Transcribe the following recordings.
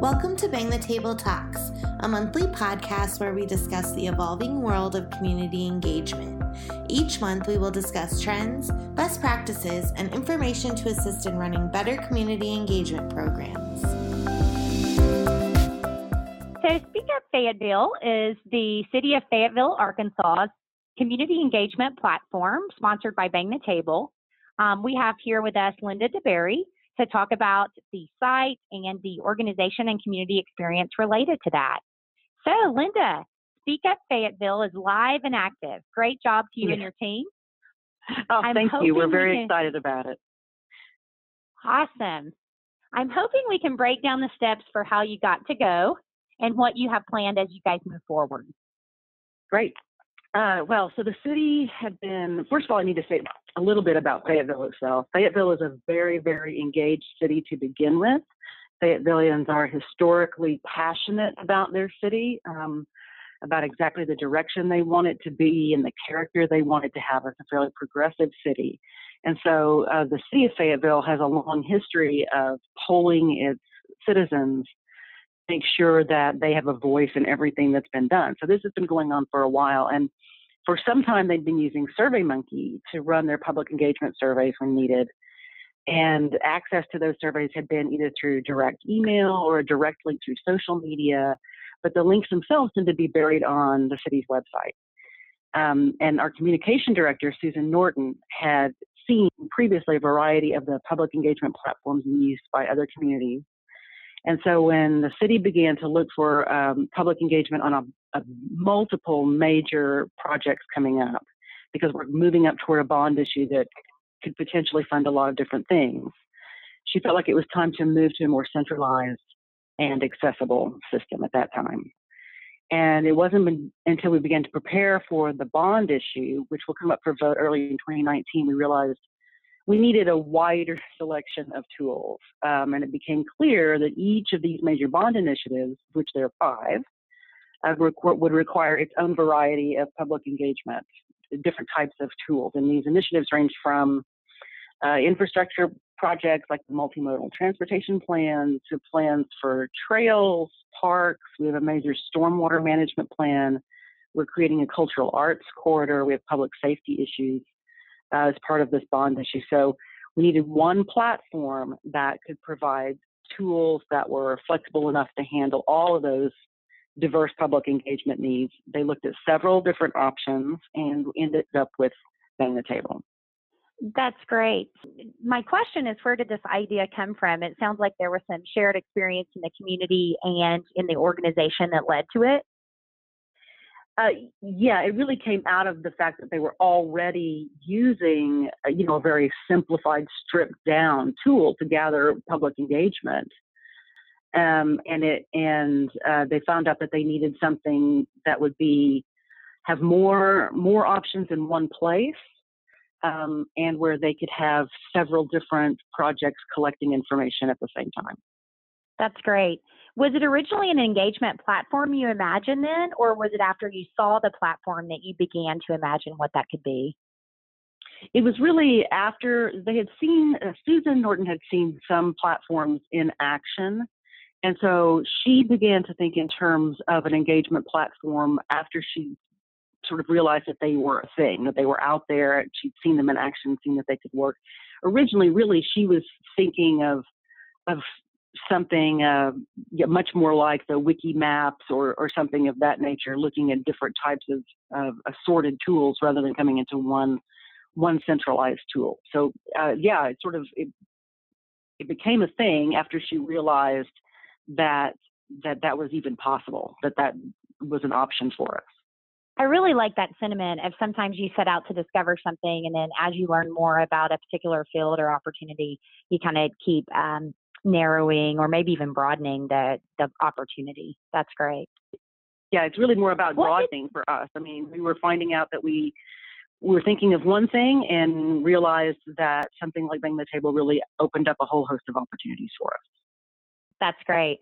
Welcome to Bang the Table Talks, a monthly podcast where we discuss the evolving world of community engagement. Each month, we will discuss trends, best practices, and information to assist in running better community engagement programs. So, Speak Up Fayetteville is the City of Fayetteville, Arkansas's community engagement platform sponsored by Bang the Table. Um, we have here with us Linda DeBerry to talk about the site and the organization and community experience related to that. So, Linda, Speak Up Fayetteville is live and active. Great job to you yes. and your team. Oh, I'm thank you. We're very we can... excited about it. Awesome. I'm hoping we can break down the steps for how you got to go and what you have planned as you guys move forward. Great. Uh, well, so the city had been, first of all, I need to say a little bit about Fayetteville itself. Fayetteville is a very, very engaged city to begin with. Fayettevilleans are historically passionate about their city, um, about exactly the direction they want it to be and the character they want it to have. It's a fairly progressive city. And so uh, the city of Fayetteville has a long history of polling its citizens make sure that they have a voice in everything that's been done. So this has been going on for a while. And for some time, they've been using SurveyMonkey to run their public engagement surveys when needed. And access to those surveys had been either through direct email or a direct link through social media, but the links themselves tend to be buried on the city's website. Um, and our communication director, Susan Norton, had seen previously a variety of the public engagement platforms in use by other communities and so when the city began to look for um, public engagement on a, a multiple major projects coming up, because we're moving up toward a bond issue that could potentially fund a lot of different things, she felt like it was time to move to a more centralized and accessible system at that time. And it wasn't until we began to prepare for the bond issue, which will come up for vote early in 2019, we realized we needed a wider selection of tools. Um, and it became clear that each of these major bond initiatives, which there are five, uh, would require its own variety of public engagement, different types of tools. And these initiatives range from uh, infrastructure projects like the multimodal transportation plan to plans for trails, parks. We have a major stormwater management plan. We're creating a cultural arts corridor. We have public safety issues as part of this bond issue. So we needed one platform that could provide tools that were flexible enough to handle all of those diverse public engagement needs. They looked at several different options and ended up with Bang the Table. That's great. My question is where did this idea come from? It sounds like there was some shared experience in the community and in the organization that led to it. Uh, yeah, it really came out of the fact that they were already using, uh, you know, a very simplified, stripped down tool to gather public engagement. Um, and it and uh, they found out that they needed something that would be have more more options in one place, um, and where they could have several different projects collecting information at the same time. That's great. Was it originally an engagement platform you imagined then, or was it after you saw the platform that you began to imagine what that could be? It was really after they had seen, uh, Susan Norton had seen some platforms in action. And so she began to think in terms of an engagement platform after she sort of realized that they were a thing, that they were out there. She'd seen them in action, seen that they could work. Originally, really, she was thinking of of something uh, much more like the wiki maps or, or something of that nature, looking at different types of, of assorted tools rather than coming into one one centralized tool. So uh, yeah, it sort of it, it became a thing after she realized that that that was even possible, that that was an option for us. I really like that sentiment of sometimes you set out to discover something, and then as you learn more about a particular field or opportunity, you kind of keep um, narrowing or maybe even broadening the the opportunity. That's great. Yeah, it's really more about broadening for us. I mean, we were finding out that we were thinking of one thing and realized that something like Bang the Table really opened up a whole host of opportunities for us. That's great.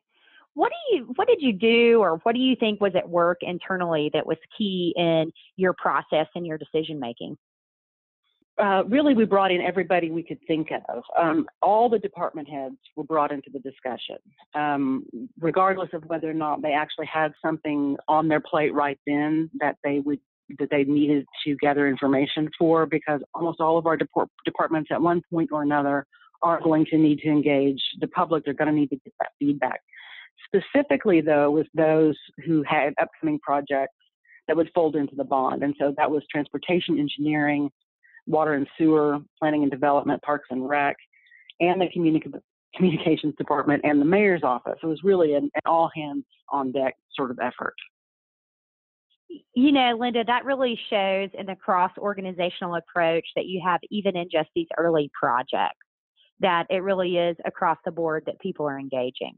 What do you what did you do or what do you think was at work internally that was key in your process and your decision making? Uh, really, we brought in everybody we could think of. Um, all the department heads were brought into the discussion, um, regardless of whether or not they actually had something on their plate right then that they would that they needed to gather information for. Because almost all of our deport- departments, at one point or another, are going to need to engage the public. They're going to need to get that feedback. Specifically, though, with those who had upcoming projects that would fold into the bond, and so that was transportation engineering water and sewer, planning and development, parks and rec, and the communi- communications department and the mayor's office. It was really an, an all hands on deck sort of effort. You know, Linda, that really shows in the cross organizational approach that you have even in just these early projects, that it really is across the board that people are engaging.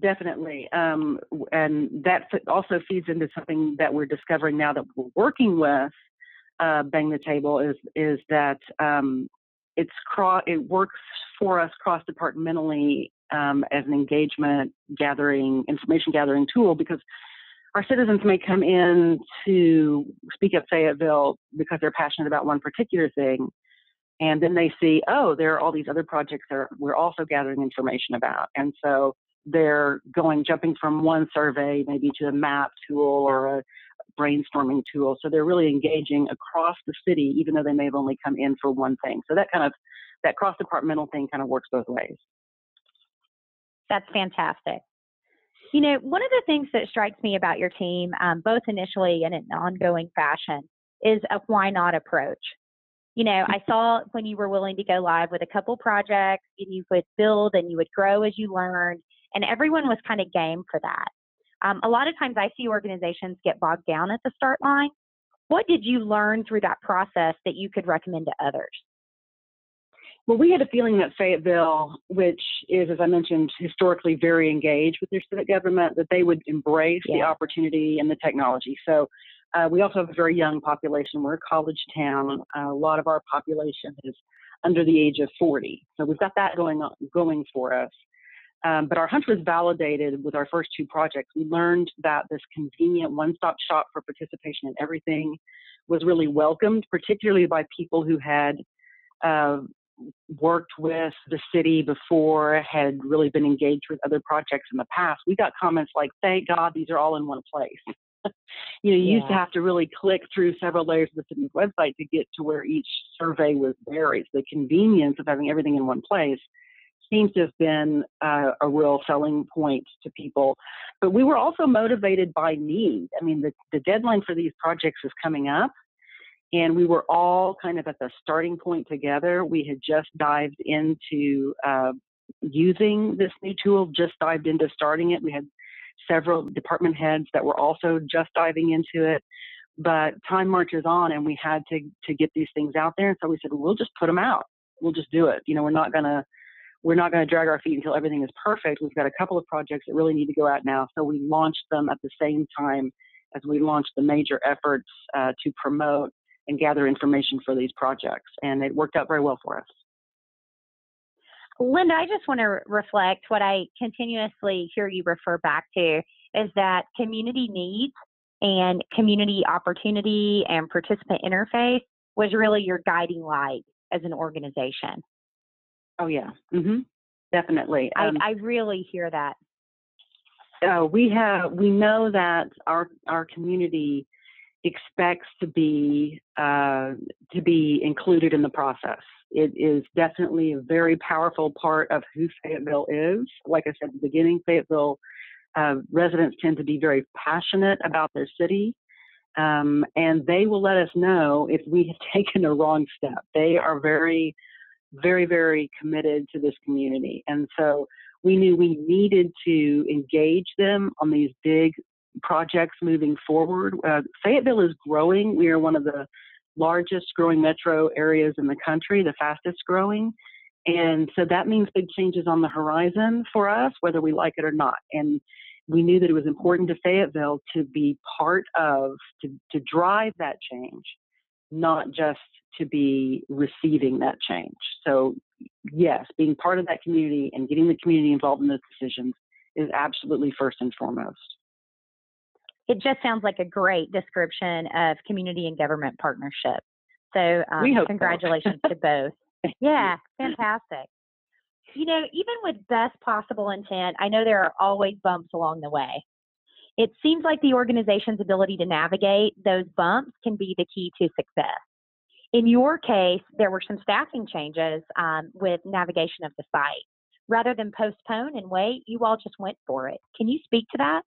Definitely. Um, and that also feeds into something that we're discovering now that we're working with uh, bang the table is is that um, it's it works for us cross departmentally um, as an engagement gathering information gathering tool because our citizens may come in to Speak Up Fayetteville because they're passionate about one particular thing, and then they see oh there are all these other projects that we're also gathering information about, and so they're going jumping from one survey maybe to a map tool or a brainstorming tool. So they're really engaging across the city, even though they may have only come in for one thing. So that kind of that cross departmental thing kind of works both ways. That's fantastic. You know, one of the things that strikes me about your team, um, both initially and in an ongoing fashion, is a why not approach. You know, I saw when you were willing to go live with a couple projects and you would build and you would grow as you learned, and everyone was kind of game for that. Um, a lot of times I see organizations get bogged down at the start line. What did you learn through that process that you could recommend to others? Well, we had a feeling that Fayetteville, which is, as I mentioned, historically very engaged with their civic government, that they would embrace yeah. the opportunity and the technology. So uh, we also have a very young population. We're a college town. Uh, a lot of our population is under the age of 40. So we've got that going on, going for us. Um, but our hunch was validated with our first two projects. We learned that this convenient one stop shop for participation in everything was really welcomed, particularly by people who had uh, worked with the city before, had really been engaged with other projects in the past. We got comments like, thank God these are all in one place. you know, you yeah. used to have to really click through several layers of the city's website to get to where each survey was buried. The convenience of having everything in one place seems to have been uh, a real selling point to people. But we were also motivated by need. I mean, the, the deadline for these projects is coming up, and we were all kind of at the starting point together. We had just dived into uh, using this new tool, just dived into starting it. We had several department heads that were also just diving into it. But time marches on, and we had to to get these things out there. And so we said, well, just put them out. We'll just do it. You know, we're not gonna we're not going to drag our feet until everything is perfect. We've got a couple of projects that really need to go out now. So we launched them at the same time as we launched the major efforts uh, to promote and gather information for these projects. And it worked out very well for us. Linda, I just want to reflect what I continuously hear you refer back to is that community needs and community opportunity and participant interface was really your guiding light as an organization. Oh yeah, hmm definitely. Um, I, I really hear that. Uh, we have we know that our our community expects to be uh, to be included in the process. It is definitely a very powerful part of who Fayetteville is. Like I said at the beginning, Fayetteville uh, residents tend to be very passionate about their city. Um, and they will let us know if we have taken a wrong step. They are very very, very committed to this community. And so we knew we needed to engage them on these big projects moving forward. Uh, Fayetteville is growing. We are one of the largest growing metro areas in the country, the fastest growing. And so that means big changes on the horizon for us, whether we like it or not. And we knew that it was important to Fayetteville to be part of, to, to drive that change, not just to be receiving that change. So, yes, being part of that community and getting the community involved in those decisions is absolutely first and foremost. It just sounds like a great description of community and government partnership. So um, we hope congratulations so. to both. Yeah, fantastic. You know, even with best possible intent, I know there are always bumps along the way. It seems like the organization's ability to navigate those bumps can be the key to success. In your case, there were some staffing changes um, with navigation of the site. Rather than postpone and wait, you all just went for it. Can you speak to that?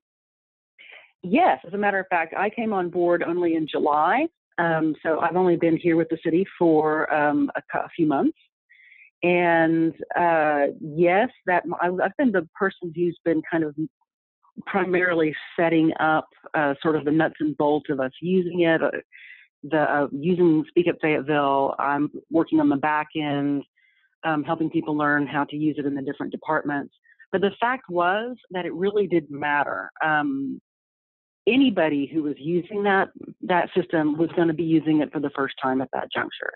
Yes, as a matter of fact, I came on board only in July. Um, so I've only been here with the city for um, a, a, few months. And uh, yes, that I've been the person who's been kind of primarily setting up uh, sort of the nuts and bolts of us using it. Uh, the uh, using Speak Up Fayetteville, I'm working on the back end, um, helping people learn how to use it in the different departments. But the fact was that it really didn't matter. Um, anybody who was using that that system was going to be using it for the first time at that juncture.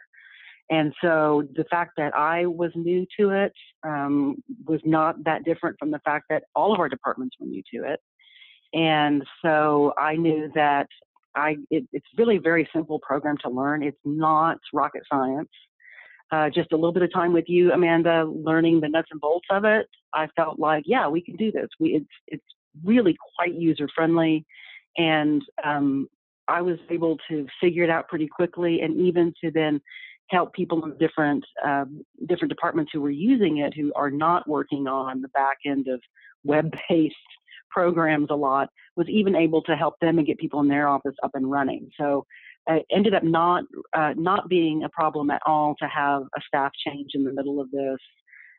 And so the fact that I was new to it um, was not that different from the fact that all of our departments were new to it. And so I knew that I it, it's really a very simple program to learn. It's not rocket science. Uh, just a little bit of time with you, Amanda, learning the nuts and bolts of it. I felt like, yeah, we can do this. We it's it's really quite user friendly, and um, I was able to figure it out pretty quickly, and even to then help people in different um, different departments who were using it who are not working on the back end of web-based programs a lot was even able to help them and get people in their office up and running so it ended up not uh, not being a problem at all to have a staff change in the middle of this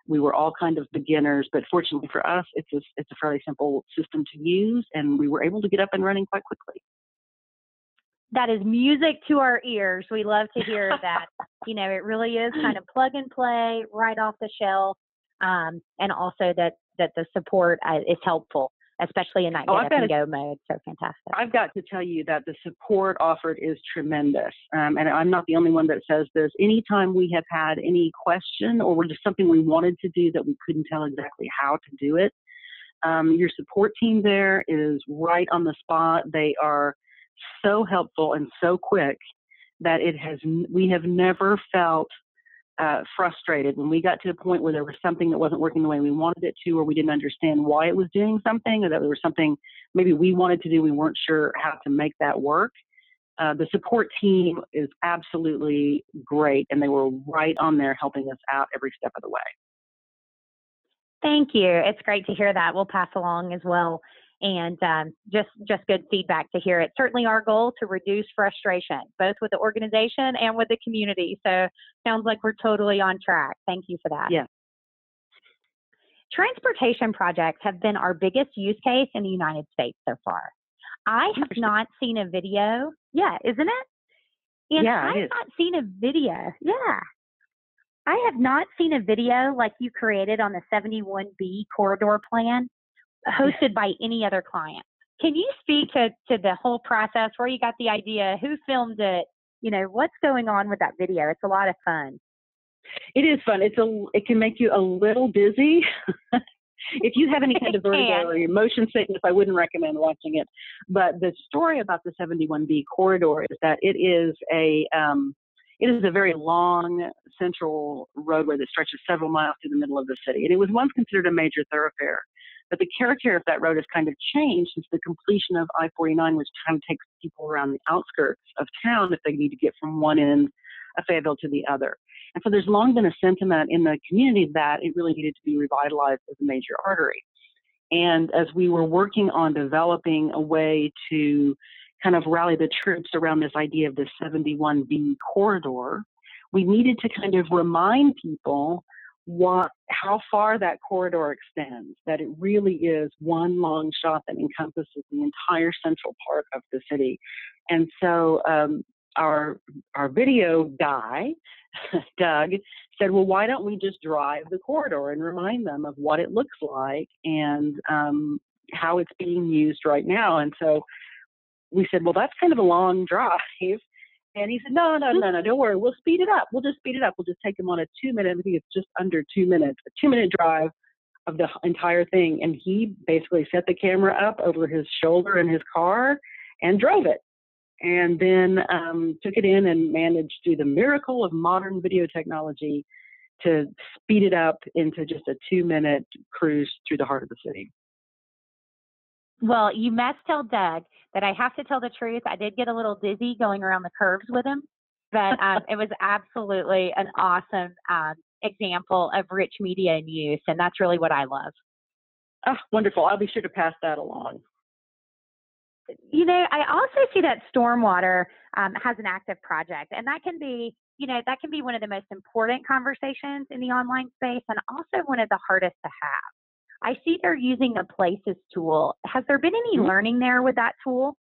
we were all kind of beginners but fortunately for us it's a, it's a fairly simple system to use and we were able to get up and running quite quickly that is music to our ears. We love to hear that. you know, it really is kind of plug and play, right off the shelf, um, and also that that the support uh, is helpful, especially in that oh, get up and go mode. So fantastic. I've got to tell you that the support offered is tremendous, um, and I'm not the only one that says this. Anytime we have had any question or just something we wanted to do that we couldn't tell exactly how to do it, um, your support team there is right on the spot. They are so helpful and so quick that it has we have never felt uh, frustrated when we got to a point where there was something that wasn't working the way we wanted it to, or we didn't understand why it was doing something, or that there was something maybe we wanted to do, we weren't sure how to make that work. Uh, the support team is absolutely great, and they were right on there helping us out every step of the way. Thank you. It's great to hear that. We'll pass along as well and um, just just good feedback to hear. It's certainly our goal to reduce frustration, both with the organization and with the community. So sounds like we're totally on track. Thank you for that. Yeah. Transportation projects have been our biggest use case in the United States so far. I have not seen a video. Yeah, isn't it? And yeah, I have not seen a video. Yeah. I have not seen a video like you created on the 71B corridor plan hosted by any other client. Can you speak to, to the whole process, where you got the idea, who filmed it, you know, what's going on with that video? It's a lot of fun. It is fun. It's a it can make you a little dizzy. if you have any kind of vertigo or motion sickness, I wouldn't recommend watching it. But the story about the 71B corridor is that it is a um, it is a very long central roadway that stretches several miles through the middle of the city, and it was once considered a major thoroughfare. But the character of that road has kind of changed since the completion of I 49, which kind of takes people around the outskirts of town if they need to get from one end of Fayetteville to the other. And so there's long been a sentiment in the community that it really needed to be revitalized as a major artery. And as we were working on developing a way to kind of rally the troops around this idea of the 71B corridor, we needed to kind of remind people what how far that corridor extends that it really is one long shot that encompasses the entire central part of the city. And so um, our our video guy doug said well why don't we just drive the corridor and remind them of what it looks like and um, how it's being used right now? And so we said well that's kind of a long drive and he said, no, no, no, no, don't worry. We'll speed it up. We'll just speed it up. We'll just take him on a two minute, I think it's just under two minutes, a two minute drive of the entire thing. And he basically set the camera up over his shoulder in his car and drove it. and then um, took it in and managed through the miracle of modern video technology to speed it up into just a two minute cruise through the heart of the city. Well, you must tell Doug that I have to tell the truth. I did get a little dizzy going around the curves with him, but um, it was absolutely an awesome um, example of rich media in use, and that's really what I love. Oh, wonderful. I'll be sure to pass that along. You know, I also see that stormwater um, has an active project, and that can be, you know, that can be one of the most important conversations in the online space, and also one of the hardest to have. I see they're using the Places tool. Has there been any mm-hmm. learning there with that tool?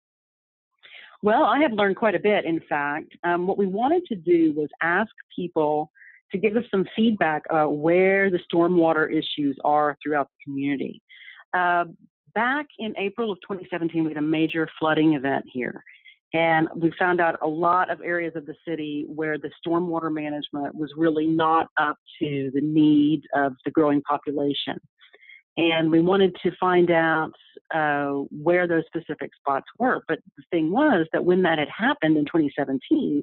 Well, I have learned quite a bit, in fact. Um, what we wanted to do was ask people to give us some feedback uh, where the stormwater issues are throughout the community. Uh, back in April of 2017, we had a major flooding event here. And we found out a lot of areas of the city where the stormwater management was really not up to the need of the growing population. And we wanted to find out uh, where those specific spots were. But the thing was that when that had happened in 2017,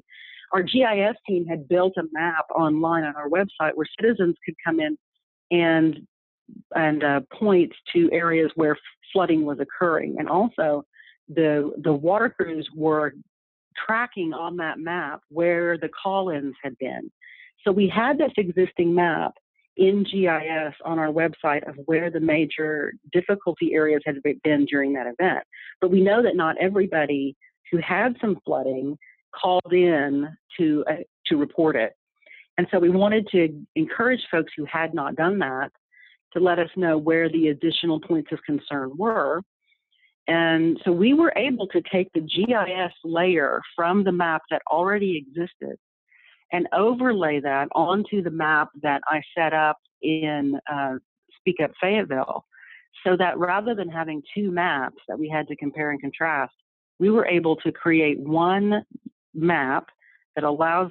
our GIS team had built a map online on our website where citizens could come in and and uh, point to areas where flooding was occurring. And also, the the water crews were tracking on that map where the call-ins had been. So we had this existing map in GIS on our website of where the major difficulty areas had been during that event. But we know that not everybody who had some flooding called in to uh, to report it. And so we wanted to encourage folks who had not done that to let us know where the additional points of concern were. And so we were able to take the GIS layer from the map that already existed and overlay that onto the map that I set up in uh, Speak Up Fayetteville so that rather than having two maps that we had to compare and contrast, we were able to create one map that allows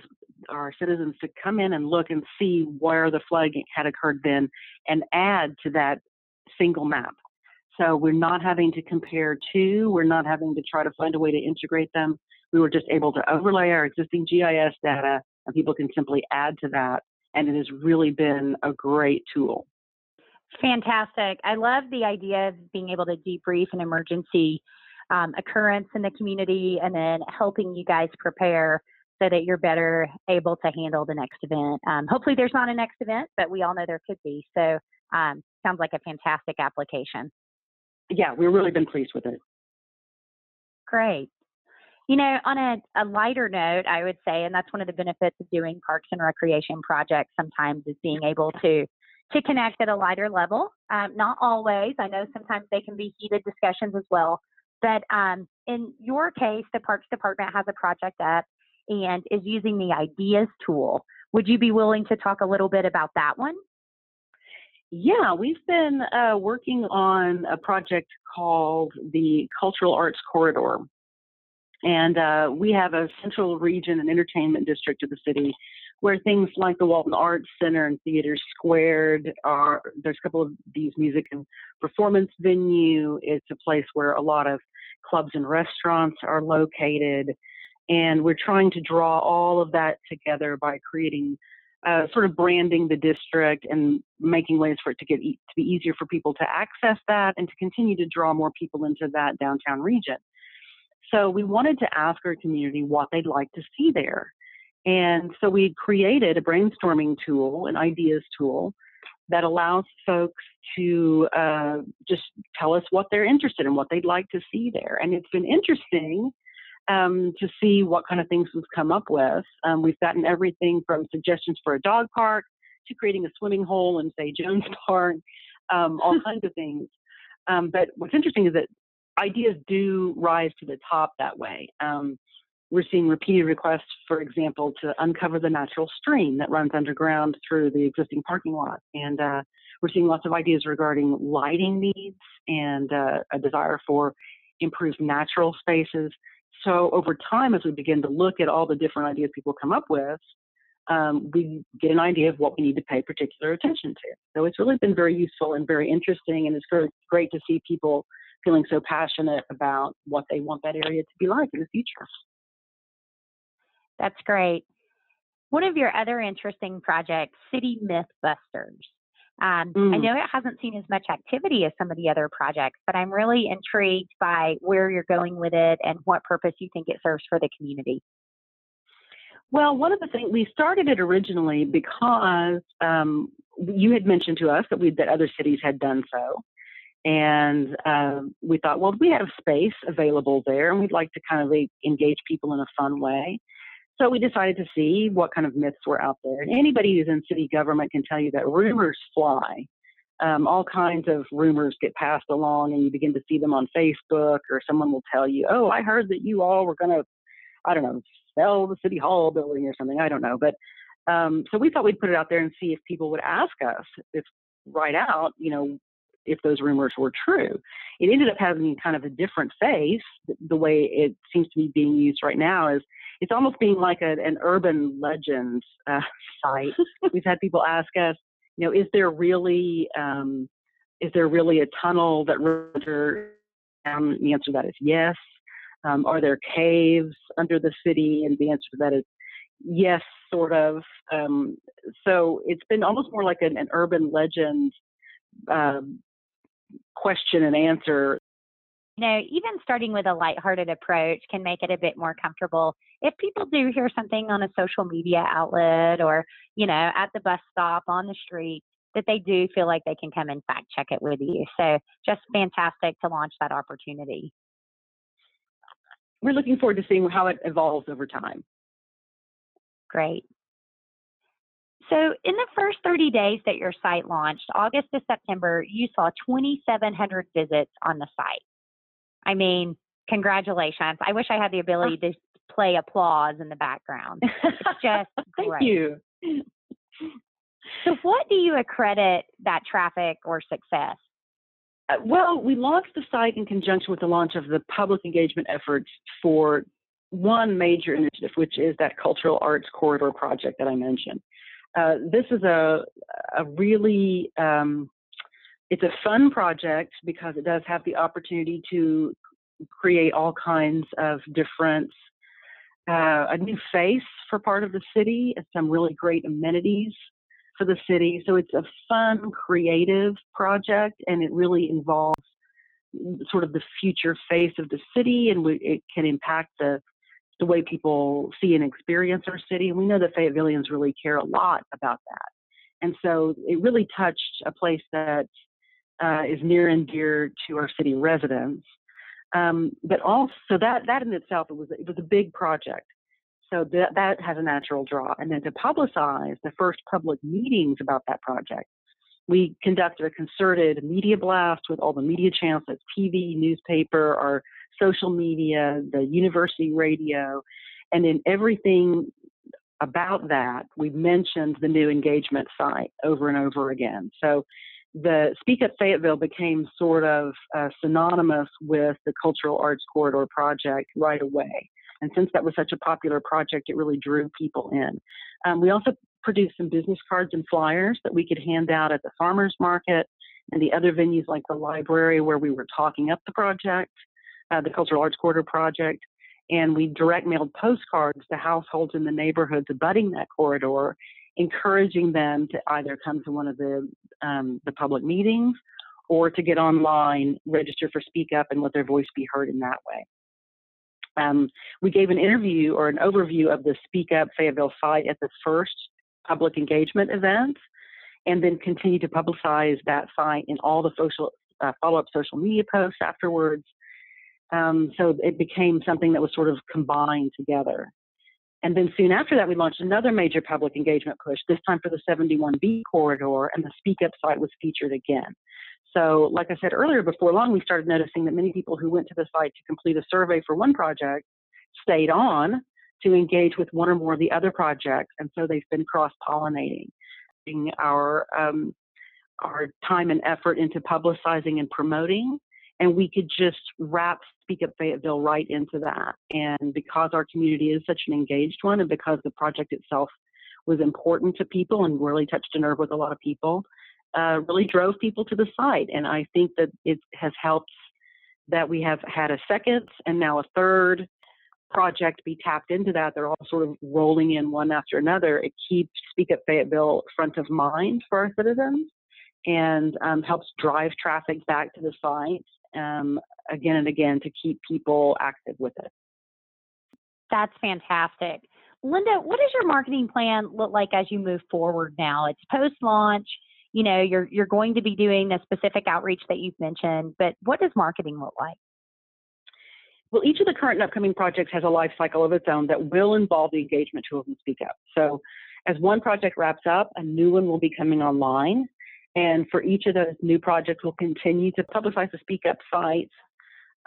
our citizens to come in and look and see where the flooding had occurred then and add to that single map. So we're not having to compare two, we're not having to try to find a way to integrate them. We were just able to overlay our existing GIS data and people can simply add to that. And it has really been a great tool. Fantastic. I love the idea of being able to debrief an emergency um, occurrence in the community and then helping you guys prepare so that you're better able to handle the next event. Um, hopefully, there's not a next event, but we all know there could be. So, um, sounds like a fantastic application. Yeah, we've really been pleased with it. Great. You know, on a, a lighter note, I would say, and that's one of the benefits of doing parks and recreation projects sometimes is being able to to connect at a lighter level. Um, not always. I know sometimes they can be heated discussions as well. But um, in your case, the Parks Department has a project up and is using the Ideas tool. Would you be willing to talk a little bit about that one? Yeah, we've been uh, working on a project called the Cultural Arts Corridor. And uh, we have a central region and entertainment district of the city where things like the Walton Arts Center and Theater Squared are, there's a couple of these music and performance venue. It's a place where a lot of clubs and restaurants are located. And we're trying to draw all of that together by creating uh, sort of branding the district and making ways for it to get e- to be easier for people to access that and to continue to draw more people into that downtown region. So we wanted to ask our community what they'd like to see there. And so we created a brainstorming tool, an ideas tool that allows folks to uh, just tell us what they're interested in, what they'd like to see there. And it's been interesting um, to see what kind of things we've come up with. Um, we've gotten everything from suggestions for a dog park to creating a swimming hole in, say, Jones Park, um, all kinds of things. Um, but what's interesting is that ideas do rise to the top that way. Um, we're seeing repeated requests, for example, to uncover the natural stream that runs underground through the existing parking lot. And uh, we're seeing lots of ideas regarding lighting needs and uh, a desire for improved natural spaces. So over time, as we begin to look at all the different ideas people come up with, um, we get an idea of what we need to pay particular attention to. So it's really been very useful and very interesting, and it's very great to see people feeling so passionate about what they want that area to be like in the future. That's great. One of your other interesting projects, City Mythbusters. Um, mm. I know it hasn't seen as much activity as some of the other projects, but I'm really intrigued by where you're going with it and what purpose you think it serves for the community. Well, one of the things we started it originally because um, you had mentioned to us that we that other cities had done so, and uh, we thought, well, we have space available there, and we'd like to kind of engage people in a fun way. So we decided to see what kind of myths were out there. And anybody who's in city government can tell you that rumors fly. Um, all kinds of rumors get passed along, and you begin to see them on Facebook, or someone will tell you, "Oh, I heard that you all were going to, I don't know, sell the city hall building or something. I don't know." But um, so we thought we'd put it out there and see if people would ask us if right out, you know, if those rumors were true. It ended up having kind of a different face. The way it seems to be being used right now is it's almost being like a, an urban legend uh, site. We've had people ask us, you know, is there really um, is there really a tunnel that runs down? The answer to that is yes. Um, are there caves under the city? And the answer to that is yes, sort of. Um, so it's been almost more like an, an urban legend um, question and answer you know, even starting with a lighthearted approach can make it a bit more comfortable. If people do hear something on a social media outlet or, you know, at the bus stop on the street, that they do feel like they can come and fact check it with you. So just fantastic to launch that opportunity. We're looking forward to seeing how it evolves over time. Great. So, in the first 30 days that your site launched, August to September, you saw 2,700 visits on the site. I mean, congratulations. I wish I had the ability to play applause in the background. It's just Thank great. you. So, what do you accredit that traffic or success? Uh, well, we launched the site in conjunction with the launch of the public engagement efforts for one major initiative, which is that cultural arts corridor project that I mentioned. Uh, this is a, a really um, it's a fun project because it does have the opportunity to create all kinds of different uh, a new face for part of the city some really great amenities for the city. So it's a fun, creative project, and it really involves sort of the future face of the city, and it can impact the the way people see and experience our city. And we know that Fayettevilleans really care a lot about that. And so it really touched a place that uh, is near and dear to our city residents. Um, but also that that in itself it was it was a big project. So that that has a natural draw. And then to publicize the first public meetings about that project, we conducted a concerted media blast with all the media channels, that's TV, newspaper, our social media, the university radio, and in everything about that, we mentioned the new engagement site over and over again. So the Speak Up Fayetteville became sort of uh, synonymous with the Cultural Arts Corridor project right away. And since that was such a popular project, it really drew people in. Um, we also produced some business cards and flyers that we could hand out at the farmers market and the other venues like the library where we were talking up the project, uh, the Cultural Arts Corridor project. And we direct mailed postcards to households in the neighborhoods abutting that corridor encouraging them to either come to one of the um, the public meetings or to get online, register for Speak Up, and let their voice be heard in that way. Um, we gave an interview or an overview of the Speak Up Fayetteville site at the first public engagement event, and then continue to publicize that site in all the social uh, follow-up social media posts afterwards. Um, so it became something that was sort of combined together. And then soon after that, we launched another major public engagement push, this time for the 71B corridor, and the Speak Up site was featured again. So, like I said earlier, before long, we started noticing that many people who went to the site to complete a survey for one project stayed on to engage with one or more of the other projects, and so they've been cross pollinating. Our um, our time and effort into publicizing and promoting and we could just wrap Speak Up Fayetteville right into that. And because our community is such an engaged one, and because the project itself was important to people and really touched a nerve with a lot of people, uh, really drove people to the site. And I think that it has helped that we have had a second and now a third project be tapped into that, they're all sort of rolling in one after another. It keeps Speak Up Fayetteville front of mind for our citizens and um, helps drive traffic back to the site um, again and again to keep people active with it. That's fantastic. Linda, what does your marketing plan look like as you move forward now? It's post launch. You know, you're you're going to be doing the specific outreach that you've mentioned, but what does marketing look like? Well, each of the current and upcoming projects has a life cycle of its own that will involve the engagement tools and Speak Up. So, as one project wraps up, a new one will be coming online. And for each of those new projects, we'll continue to publicize the Speak Up sites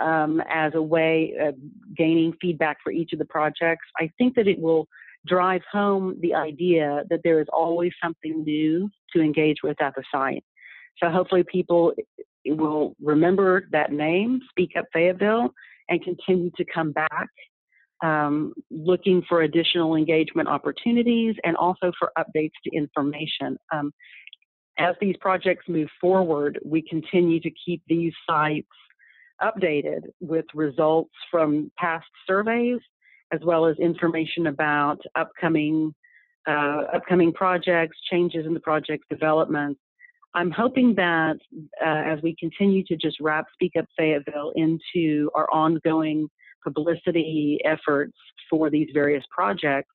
um, as a way of gaining feedback for each of the projects. I think that it will drive home the idea that there is always something new to engage with at the site. So hopefully people will remember that name, Speak Up Fayetteville, and continue to come back um, looking for additional engagement opportunities and also for updates to information. Um, as these projects move forward, we continue to keep these sites updated with results from past surveys as well as information about upcoming uh, upcoming projects, changes in the project development. I'm hoping that uh, as we continue to just wrap Speak Up Fayetteville into our ongoing publicity efforts for these various projects,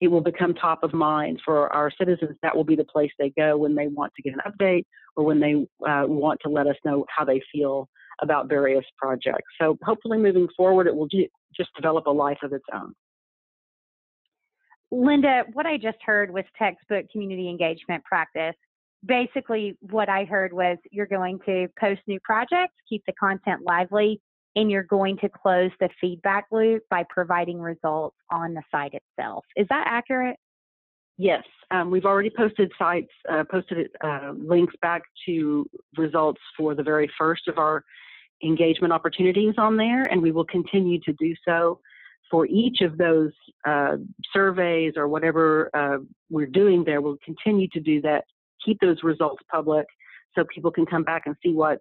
it will become top of mind for our citizens. That will be the place they go when they want to get an update or when they uh, want to let us know how they feel about various projects. So hopefully moving forward, it will just develop a life of its own. Linda, what I just heard was textbook community engagement practice basically what I heard was you're going to post new projects, keep the content lively, and you're going to close the feedback loop by providing results on the site itself. Is that accurate? Yes, um, we've already posted sites, uh, posted uh, links back to results for the very first of our engagement opportunities on there, and we will continue to do so for each of those uh, surveys or whatever uh, we're doing there. We'll continue to do that keep those results public so people can come back and see what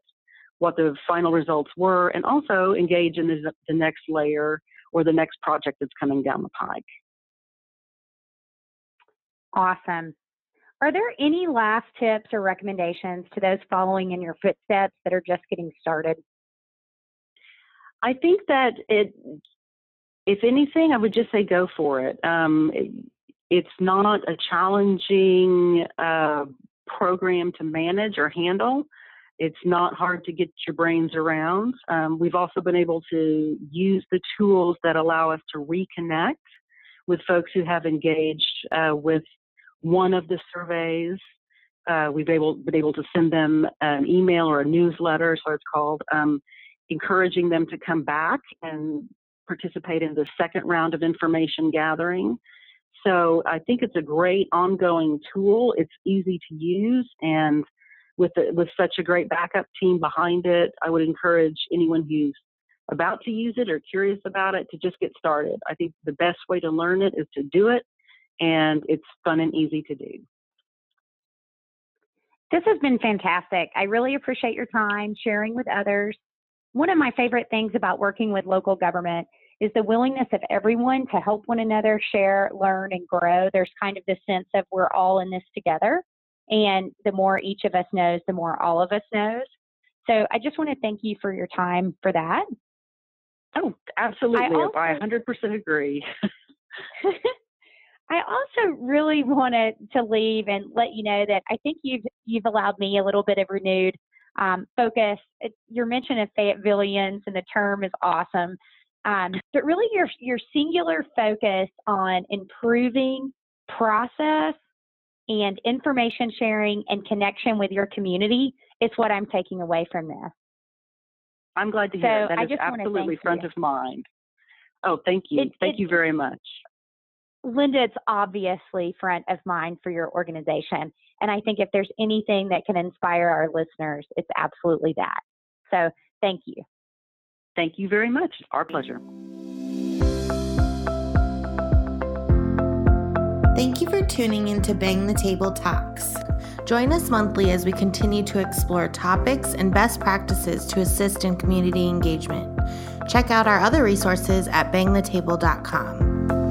what the final results were and also engage in the, the next layer or the next project that's coming down the pike. Awesome. Are there any last tips or recommendations to those following in your footsteps that are just getting started? I think that it, if anything, I would just say go for it. Um, it it's not a challenging uh, program to manage or handle. It's not hard to get your brains around. Um, we've also been able to use the tools that allow us to reconnect with folks who have engaged uh, with one of the surveys. Uh, we've able, been able to send them an email or a newsletter, so it's called, um, encouraging them to come back and participate in the second round of information gathering. So I think it's a great ongoing tool. It's easy to use, and with the, with such a great backup team behind it, I would encourage anyone who's about to use it or curious about it to just get started. I think the best way to learn it is to do it, and it's fun and easy to do. This has been fantastic. I really appreciate your time sharing with others. One of my favorite things about working with local government is the willingness of everyone to help one another share, learn, and grow. There's kind of this sense of we're all in this together. And the more each of us knows, the more all of us knows. So I just want to thank you for your time for that. Oh, absolutely. I, also, I 100% agree. I also really wanted to leave and let you know that I think you've you've allowed me a little bit of renewed um, focus. It, your mention of Fayettevilleans and the term is awesome. Um, but really, your your singular focus on improving process and information sharing and connection with your community is what I'm taking away from this. I'm glad to hear so that. That is absolutely front you. of mind. Oh, thank you. It, thank it, you very much. Linda, it's obviously front of mind for your organization. And I think if there's anything that can inspire our listeners, it's absolutely that. So thank you. Thank you very much. Our pleasure. Tuning in to Bang the Table Talks. Join us monthly as we continue to explore topics and best practices to assist in community engagement. Check out our other resources at bangthetable.com.